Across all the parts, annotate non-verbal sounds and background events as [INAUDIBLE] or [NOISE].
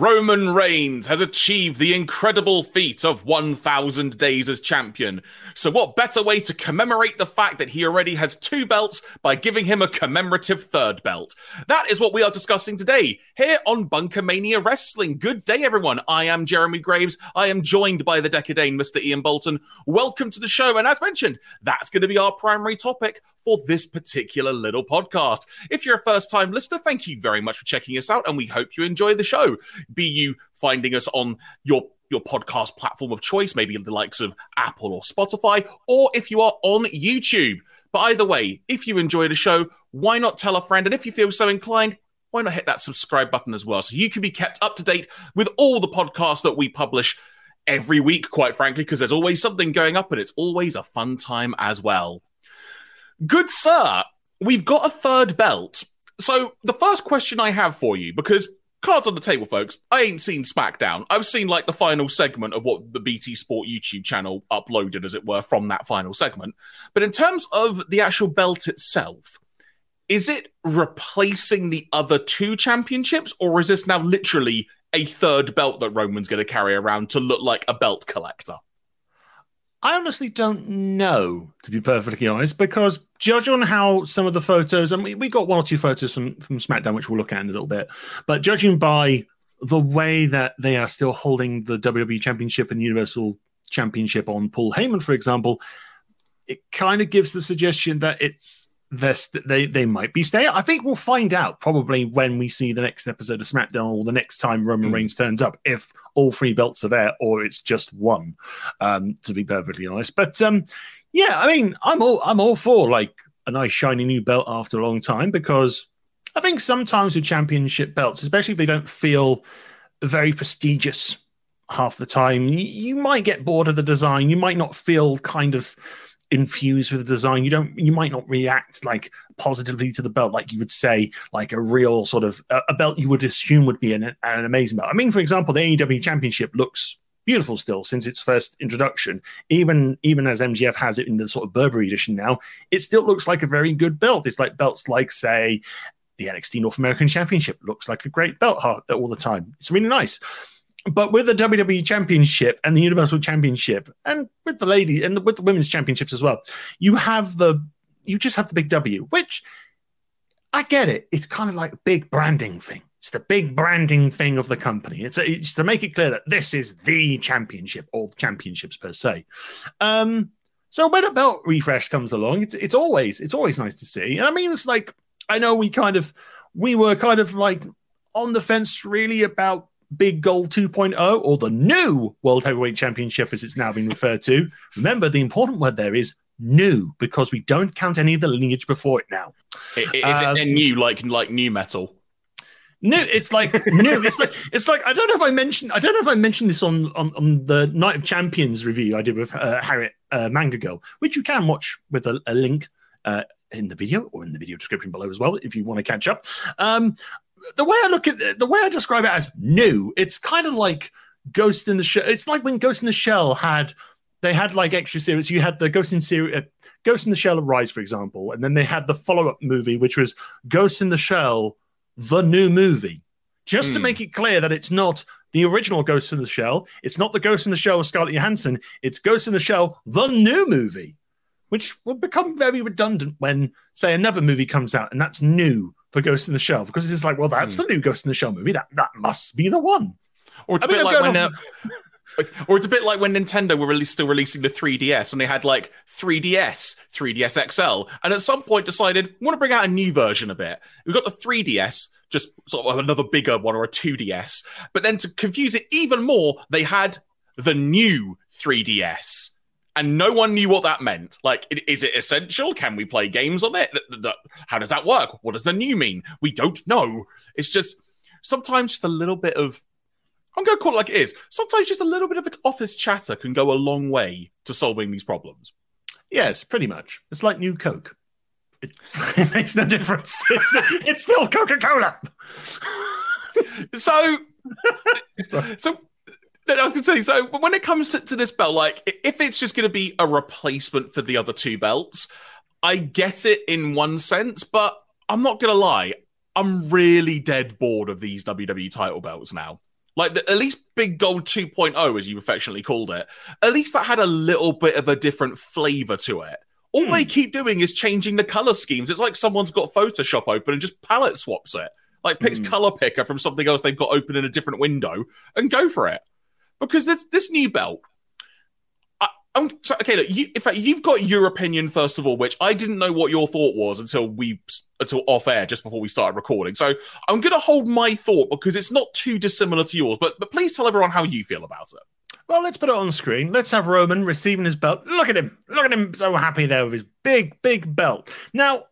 Roman Reigns has achieved the incredible feat of 1,000 days as champion. So, what better way to commemorate the fact that he already has two belts by giving him a commemorative third belt? That is what we are discussing today here on Bunkamania Wrestling. Good day, everyone. I am Jeremy Graves. I am joined by the Dekker Dane Mr. Ian Bolton. Welcome to the show. And as mentioned, that's going to be our primary topic for this particular little podcast. If you're a first time listener, thank you very much for checking us out, and we hope you enjoy the show. Be you finding us on your your podcast platform of choice, maybe the likes of Apple or Spotify, or if you are on YouTube. But either way, if you enjoy the show, why not tell a friend? And if you feel so inclined, why not hit that subscribe button as well so you can be kept up to date with all the podcasts that we publish every week, quite frankly, because there's always something going up and it's always a fun time as well. Good sir, we've got a third belt. So the first question I have for you, because cards on the table, folks, I ain't seen SmackDown. I've seen like the final segment of what the BT Sport YouTube channel uploaded, as it were, from that final segment. But in terms of the actual belt itself, is it replacing the other two championships, or is this now literally a third belt that Roman's going to carry around to look like a belt collector? I honestly don't know, to be perfectly honest, because judge on how some of the photos, and we, we got one or two photos from, from SmackDown, which we'll look at in a little bit, but judging by the way that they are still holding the WWE Championship and Universal Championship on Paul Heyman, for example, it kind of gives the suggestion that it's they they might be staying. I think we'll find out probably when we see the next episode of SmackDown or the next time Roman mm. Reigns turns up if all three belts are there or it's just one. Um, to be perfectly honest, but um, yeah, I mean, I'm all I'm all for like a nice shiny new belt after a long time because I think sometimes with championship belts, especially if they don't feel very prestigious half the time, you, you might get bored of the design. You might not feel kind of infused with the design. You don't, you might not react like positively to the belt, like you would say, like a real sort of a, a belt you would assume would be an, an amazing belt. I mean, for example, the AEW Championship looks beautiful still since its first introduction. Even even as MJF has it in the sort of Burberry edition now, it still looks like a very good belt. It's like belts like say the NXT North American Championship looks like a great belt all the time. It's really nice. But with the WWE Championship and the Universal Championship, and with the ladies and the, with the women's championships as well, you have the you just have the big W, which I get it. It's kind of like a big branding thing. It's the big branding thing of the company. It's, a, it's to make it clear that this is the championship, or championships per se. Um, so when a belt refresh comes along, it's it's always it's always nice to see. And I mean, it's like I know we kind of we were kind of like on the fence really about Big Gold 2.0 or the new World Heavyweight Championship, as it's now been referred to. Remember, the important word there is new because we don't count any of the lineage before it now. Is um, it new, like like new metal? New, it's like new. It's like it's like I don't know if I mentioned I don't know if I mentioned this on on, on the Night of Champions review I did with uh, Harriet uh, Manga Girl, which you can watch with a, a link uh, in the video or in the video description below as well if you want to catch up. Um, the way I look at it, the way I describe it as new, it's kind of like Ghost in the Shell. It's like when Ghost in the Shell had they had like extra series. You had the Ghost in series, uh, Ghost in the Shell Arise, for example, and then they had the follow up movie, which was Ghost in the Shell, the new movie, just mm. to hmm. make it clear that it's not the original Ghost in the Shell. It's not the Ghost in the Shell of Scarlett Johansson. It's Ghost in the Shell, the new movie, which will become very redundant when, say, another movie comes out and that's new for Ghost in the Shell because it's like, well, that's mm. the new Ghost in the Shell movie. That that must be the one. Or it's I a bit like when. [LAUGHS] Or it's a bit like when Nintendo were really still releasing the 3DS and they had like 3DS, 3DS XL, and at some point decided we want to bring out a new version of it. We've got the 3DS, just sort of another bigger one or a 2DS. But then to confuse it even more, they had the new 3DS and no one knew what that meant. Like, is it essential? Can we play games on it? How does that work? What does the new mean? We don't know. It's just sometimes just a little bit of. I'm going to call it like it is. Sometimes just a little bit of office chatter can go a long way to solving these problems. Yes, pretty much. It's like new Coke. It, [LAUGHS] it makes no difference. [LAUGHS] It's, it's still Coca Cola. so, [LAUGHS] so I was going to say, so when it comes to, to this belt, like if it's just going to be a replacement for the other two belts, I get it in one sense, but I'm not going to lie. I'm really dead bored of these WWE title belts now. Like the, at least Big Gold 2.0, as you affectionately called it, at least that had a little bit of a different flavor to it. All Hmm. they keep doing is changing the color schemes. It's like someone's got Photoshop open and just palette swaps it. Like picks Hmm. color picker from something else they've got open in a different window and go for it. Because this this new belt, I'm so, okay. Look, you, in fact, you've got your opinion first of all, which I didn't know what your thought was until we until off air just before we started recording. So I'm going to hold my thought because it's not too dissimilar to yours. But but please tell everyone how you feel about it. Well, let's put it on screen. Let's have Roman receiving his belt. Look at him. Look at him so happy there with his big, big belt. Now,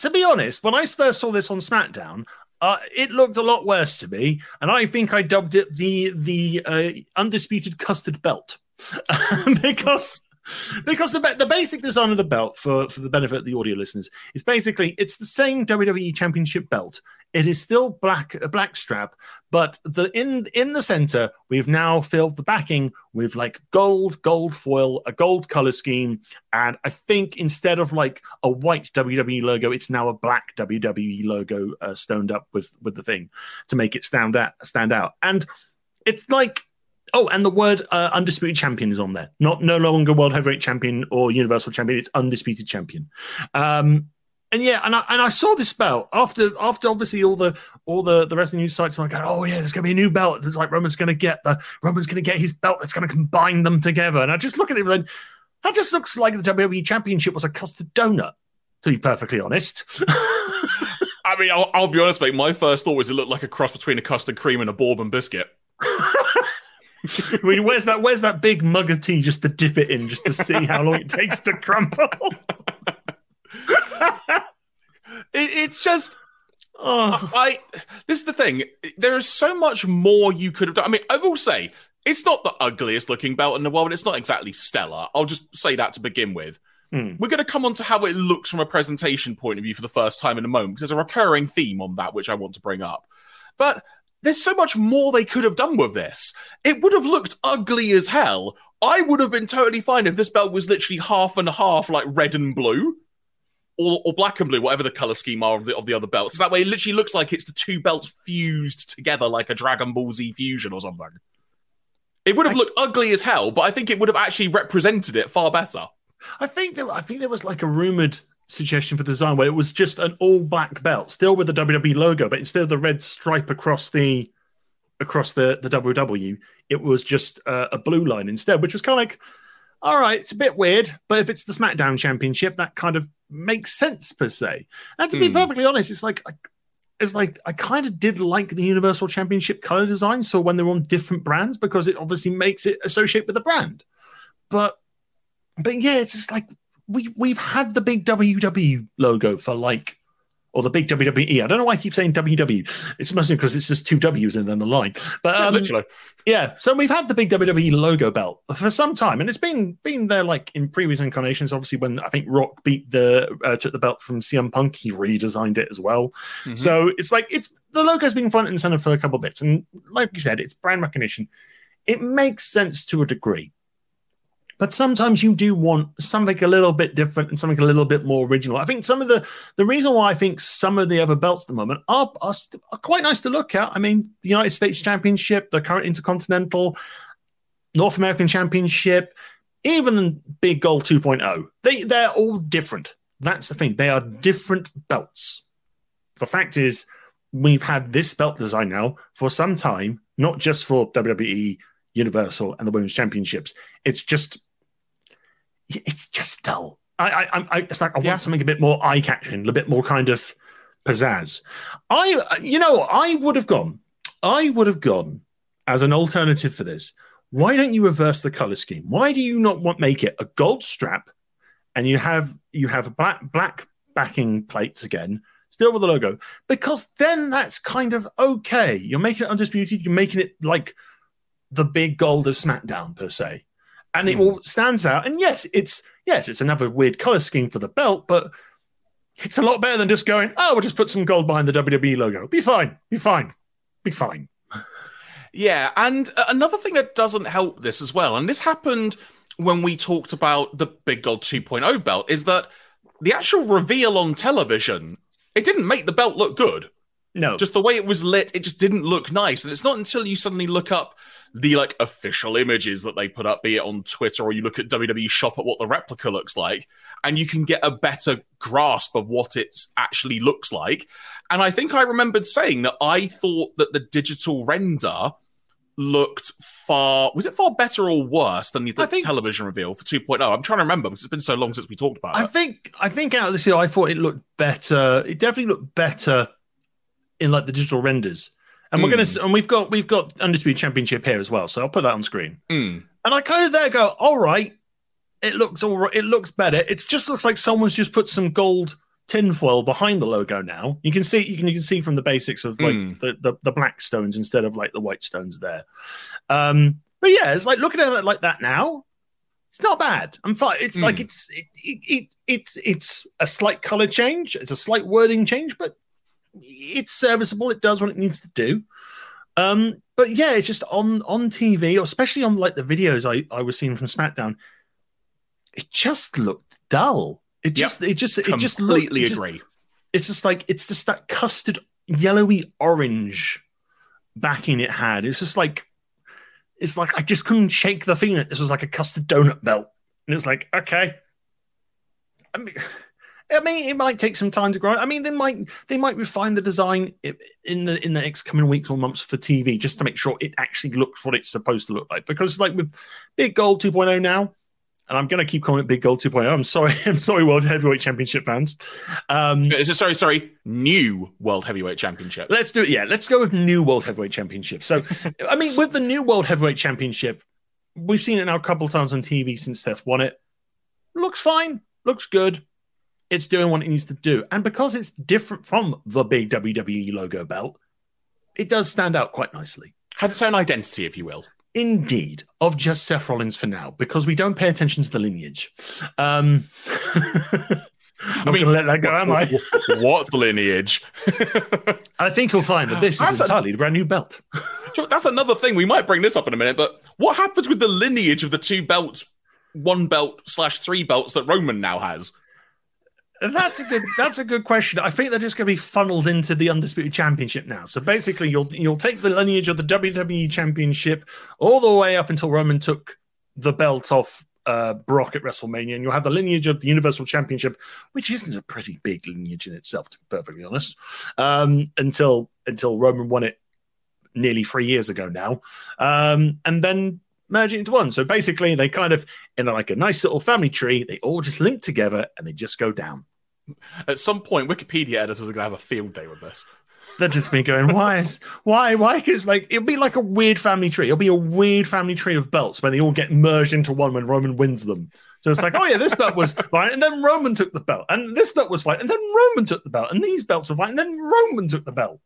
to be honest, when I first saw this on SmackDown, uh, it looked a lot worse to me, and I think I dubbed it the the uh, undisputed custard belt. [LAUGHS] Because because the the basic design of the belt for for the benefit of the audio listeners is basically it's the same WWE Championship belt. It is still black a black strap, but the in in the center we've now filled the backing with like gold, gold foil, a gold color scheme, and I think instead of like a white WWE logo, it's now a black WWE logo uh, stoned up with with the thing to make it stand out stand out. And it's like oh, and the word uh, undisputed champion is on there. Not no longer world heavyweight champion or universal champion. It's undisputed champion. Um, and yeah, and I and I saw this belt after after obviously all the all the the wrestling news sites were like, oh yeah, there's gonna be a new belt. It's like Roman's gonna get the Roman's gonna get his belt that's gonna combine them together. And I just look at it and that just looks like the WWE Championship was a custard donut. To be perfectly honest. [LAUGHS] I mean, I'll, I'll be honest, mate. My first thought was it looked like a cross between a custard cream and a bourbon biscuit. [LAUGHS] [LAUGHS] I mean, where's that? Where's that big mug of tea just to dip it in, just to see how long it takes to crumble? [LAUGHS] It, it's just oh, I. This is the thing. There is so much more you could have done. I mean, I will say it's not the ugliest looking belt in the world. It's not exactly stellar. I'll just say that to begin with. Hmm. We're going to come on to how it looks from a presentation point of view for the first time in a moment because there's a recurring theme on that which I want to bring up. But there's so much more they could have done with this. It would have looked ugly as hell. I would have been totally fine if this belt was literally half and half, like red and blue, or, or black and blue, whatever the color scheme are of the, of the other belts. So that way, it literally looks like it's the two belts fused together, like a Dragon Ball Z fusion or something. It would have I- looked ugly as hell, but I think it would have actually represented it far better. I think there, I think there was like a rumored suggestion for the design where it was just an all black belt, still with the WWE logo, but instead of the red stripe across the across the the WW, it was just uh, a blue line instead, which was kind of like, all right, it's a bit weird, but if it's the SmackDown Championship, that kind of makes sense per se. And to be Hmm. perfectly honest, it's like. It's like I kind of did like the Universal Championship color design. So when they're on different brands, because it obviously makes it associate with the brand. But but yeah, it's just like we we've had the big WW logo for like or the big WWE. I don't know why I keep saying WW. It's mostly because it's just two W's and then a line. But Yeah, um, literally. yeah, so we've had the big WWE logo belt for some time, and it's been been there like in previous incarnations. Obviously, when I think Rock beat the uh, took the belt from CM Punk, he redesigned it as well. Mhm. So it's like it's the logo's been front and center for a couple of bits, and like you said, it's brand recognition. It makes sense to a degree, but sometimes you do want something a little bit different and something a little bit more original. I think some of the the reason why I think some of the other belts at the moment are are, are quite nice to look at. I mean, the United States Championship, the current Intercontinental, North American Championship, even the Big Gold 2.0. They they're all different. That's the thing. They are different belts. The fact is, we've had this belt design now for some time, not just for WWE, Universal, and the Women's Championships. It's just, it's just dull. I, I, I- it's like I Yeah. want something a bit more eye catching, a bit more kind of pizzazz. I, you know, I would have gone. I would have gone as an alternative for this. Why don't you reverse the color scheme? Why do you not want make it a gold strap, and you have you have a black black backing plates again, still with the logo? Because then that's kind of okay. You're making it undisputed. You're making it like the big gold of SmackDown per se, and it Hmm. all stands out. And yes, it's yes, it's another weird color scheme for the belt, but it's a lot better than just going, oh, we'll just put some gold behind the WWE logo. Be fine. Be fine. Be fine. Yeah, and uh, another thing that doesn't help this as well, and this happened when we talked about the Big Gold 2.0 belt, is that the actual reveal on television, it didn't make the belt look good. No. Just the way it was lit, it just didn't look nice. And it's not until you suddenly look up the like official images that they put up, be it on Twitter or you look at WWE shop at what the replica looks like, and you can get a better grasp of what it actually looks like. And I think I remembered saying that I thought that the digital render looked far was it far better or worse than the I think- television reveal for 2.0 i'm trying to remember because it's been so long since we talked about I it think I think out of this year, I thought it looked better. It definitely looked better in like the digital renders. And we're Hmm. gonna and we've got we've got undisputed championship here as well. So I'll put that on screen. Mm. And I kind of there go, all right, it looks all right. It looks better. It just looks like someone's just put some gold tinfoil behind the logo now. You can see you can you can see from the basics of like Mm. the, the the black stones instead of like the white stones there. Um, but yeah, it's like looking at it like that now. It's not bad. I'm fine. It's like Mm. it's it, it, it it's it's a slight color change. It's a slight wording change, but it's serviceable. It does what it needs to do. Um, but yeah, it's just on on TV, or especially on like the videos I, I was seeing from SmackDown. It just looked dull. It just it just it just looked, completely it just- agree it's just like it's just that custard yellowy orange backing it had. It's just like it's like I just couldn't shake the feeling that this was like a custard donut belt. And it's like, okay. I mean I mean, it might take some time to grow. I mean, they might they might refine the design in the in the next coming weeks or months for TV just to make sure it actually looks what it's supposed to look like. Because like with Big Gold 2.0 now, and I'm going to keep calling it Big Gold 2.0. I'm sorry, [LAUGHS] I'm sorry, World Heavyweight Championship fans. Um, Uh, sorry sorry new world heavyweight championship Let's do it. Yeah, let's go with new World Heavyweight Championship. So, [LAUGHS] I mean, with the new World Heavyweight Championship, we've seen it now a couple of times on TV since Seth won it. Looks fine, looks good. It's doing what it needs to do. And because it's different from the big WWE logo belt, it does stand out quite nicely. has its own identity if you will Indeed, of just Seth Rollins for now, because we don't pay attention to the lineage. Um, [LAUGHS] I'm mean, going to let that go, am I? what's the lineage [LAUGHS] I think you'll find that this That's is entirely a brand new belt. That's another thing. We might bring this up in a minute, but what happens with the lineage of the two belts, one belt slash three belts that Roman now has? That's a good. That's a good question. I think they're just going to be funneled into the undisputed championship now. So basically, you'll you'll take the lineage of the WWE championship all the way up until Roman took the belt off uh, Brock at WrestleMania, and you'll have the lineage of the Universal Championship, which isn't a pretty big lineage in itself, to be perfectly honest. Um, until until Roman won it nearly three years ago now, um, and then merge it into one. So basically, they kind of in like a nice little family tree, they all just link together and they just go down. At some point, Wikipedia editors are going to have a field day with this. They're just me going, why is why why? Because like it'll be like a weird family tree. It'll be a weird family tree of belts where they all get merged into one when Roman wins them. So it's like, oh yeah, this belt was fine, and then Roman took the belt, and this belt was fine, and then Roman took the belt, and these belts were fine, and then Roman took the belt.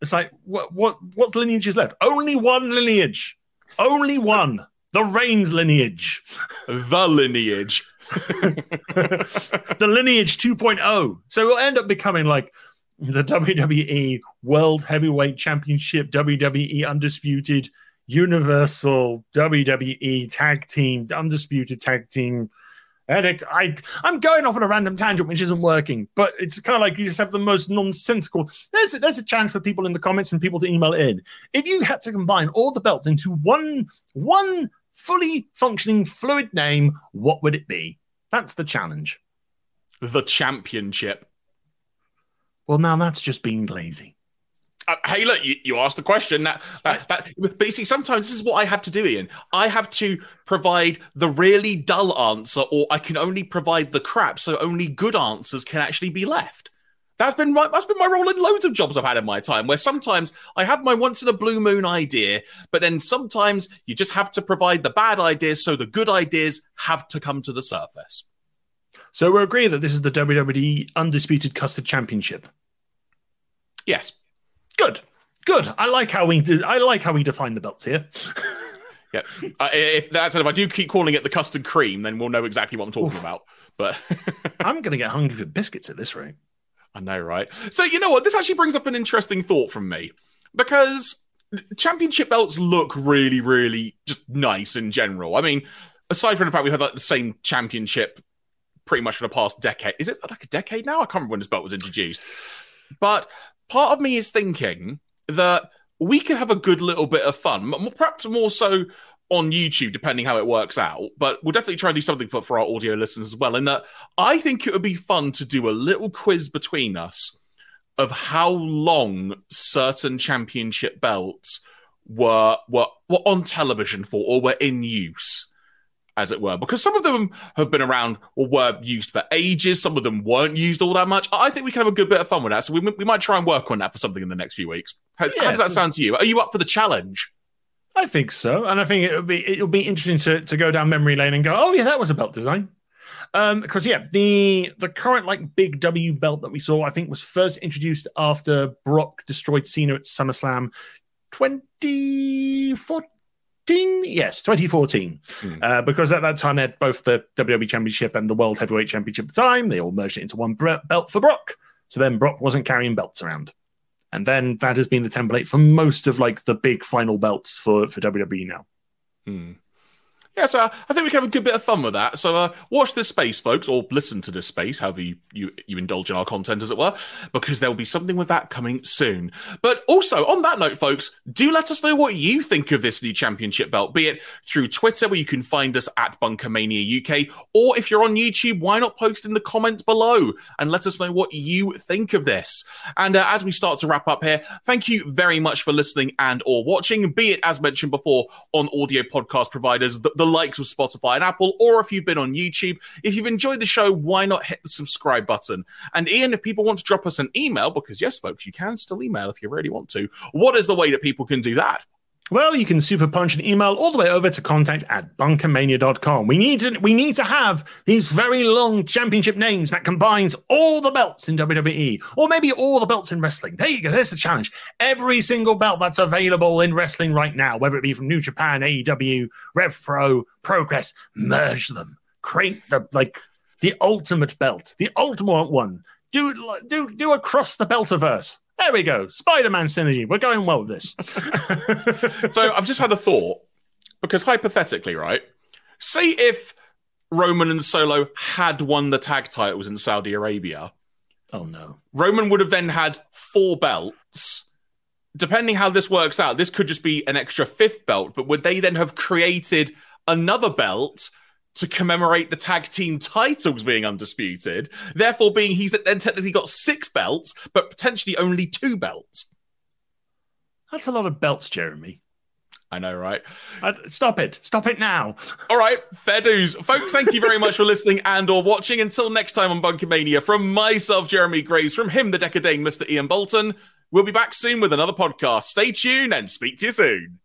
It's like what what what lineage is left? Only one lineage, only one. The Reigns lineage, The lineage. [LAUGHS] the lineage 2.0. So it'll end up becoming like the WWE World Heavyweight Championship, WWE Undisputed Universal, WWE Tag Team, Undisputed Tag Team. And it, I, I'm going off on a random tangent, which isn't working, but it's kind of like you just have the most nonsensical. There's a, there's a chance for people in the comments and people to email in. If you had to combine all the belts into one one fully functioning fluid name, what would it be? That's the challenge. The championship. Well, now that's just being lazy. Uh, hey, look, you, you asked the question. That, that, that, but you see, sometimes this is what I have to do, Ian. I have to provide the really dull answer, or I can only provide the crap, so only good answers can actually be left. That's been my that's been my role in loads of jobs I've had in my time, where sometimes I have my once in a blue moon idea, but then sometimes you just have to provide the bad ideas, so the good ideas have to come to the surface. So we agree that this is the WWE Undisputed Custard Championship. Yes, Good, good. I like how we did. I like how we define the belts here. [LAUGHS] yeah. Uh, if that's if I do keep calling it the custard cream, then we'll know exactly what I'm talking Oof. about. But [LAUGHS] I'm going to get hungry for biscuits at this rate. I know, right? So you know what? This actually brings up an interesting thought from me because championship belts look really, really just nice in general. I mean, aside from the fact we've had like the same championship pretty much for the past decade. Is it like a decade now? I can't remember when this belt was introduced. But part of me is thinking that we could have a good little bit of fun, perhaps more so on YouTube, depending how it works out. But we'll definitely try and do something for, for our audio listeners as well. And that I think it would be fun to do a little quiz between us of how long certain championship belts were were were on television for or were in use as it were, because some of them have been around or were used for ages. Some of them weren't used all that much. I think we can have a good bit of fun with that. So we, we might try and work on that for something in the next few weeks. How, how does that sound to you? Are you up for the challenge? I think so, and I think it would be it would be interesting to to go down memory lane and go, oh yeah, that was a belt design. Um, because yeah, the the current like big W belt that we saw, I think, was first introduced after Brock destroyed Cena at SummerSlam 2014. Yes, 2014. Hmm. Uh, because at that time they had both the WWE Championship and the World Heavyweight Championship at the time. They all merged it into one belt for Brock. So then Brock wasn't carrying belts around. And then that has been the template for most of like the big final belts for, for WWE now. Hmm yeah, so I think we can have a good bit of fun with that. So uh, watch this space, folks, or listen to this space, however you, you, you indulge in our content, as it were, because there will be something with that coming soon. But also, on that note, folks, do let us know what you think of this new championship belt, be it through Twitter, where you can find us at Bunkamania UK, or if you're on YouTube, why not post in the comments below and let us know what you think of this. And uh, as we start to wrap up here, thank you very much for listening and or watching, be it, as mentioned before, on audio podcast providers, the, the the likes of Spotify and Apple, or if you've been on YouTube. If you've enjoyed the show, why not hit the subscribe button? And Ian, if people want to drop us an email, because yes, folks, you can still email if you really want to, what is the way that people can do that? Well, you can super punch an email all the way over to contact at bunkamania.com. We need to we need to have these very long championship names that combines all the belts in WWE, or maybe all the belts in wrestling. There you go. There's the challenge. Every single belt that's available in wrestling right now, whether it be from New Japan, AEW, Rev Pro, Progress, merge them. Create the like the ultimate belt, the ultimate one. Do do do across the beltiverse. There we go. Spider Man synergy. We're going well with this. [LAUGHS] so I've just had a thought because hypothetically, right? Say if Roman and Solo had won the tag titles in Saudi Arabia. Oh no. Roman would have then had four belts. Depending how this works out, this could just be an extra fifth belt, but would they then have created another belt to commemorate the tag team titles being undisputed, therefore being he's then technically got six belts, but potentially only two belts. That's a lot of belts, Jeremy. I know, right? Uh, stop it. Stop it now. [LAUGHS] All right, fair dues. Folks, thank you very much for listening and or watching. Until next time on Bunkamania, from myself, Jeremy Graves, from him, the Dekker Dane Mr. Ian Bolton, we'll be back soon with another podcast. Stay tuned and speak to you soon.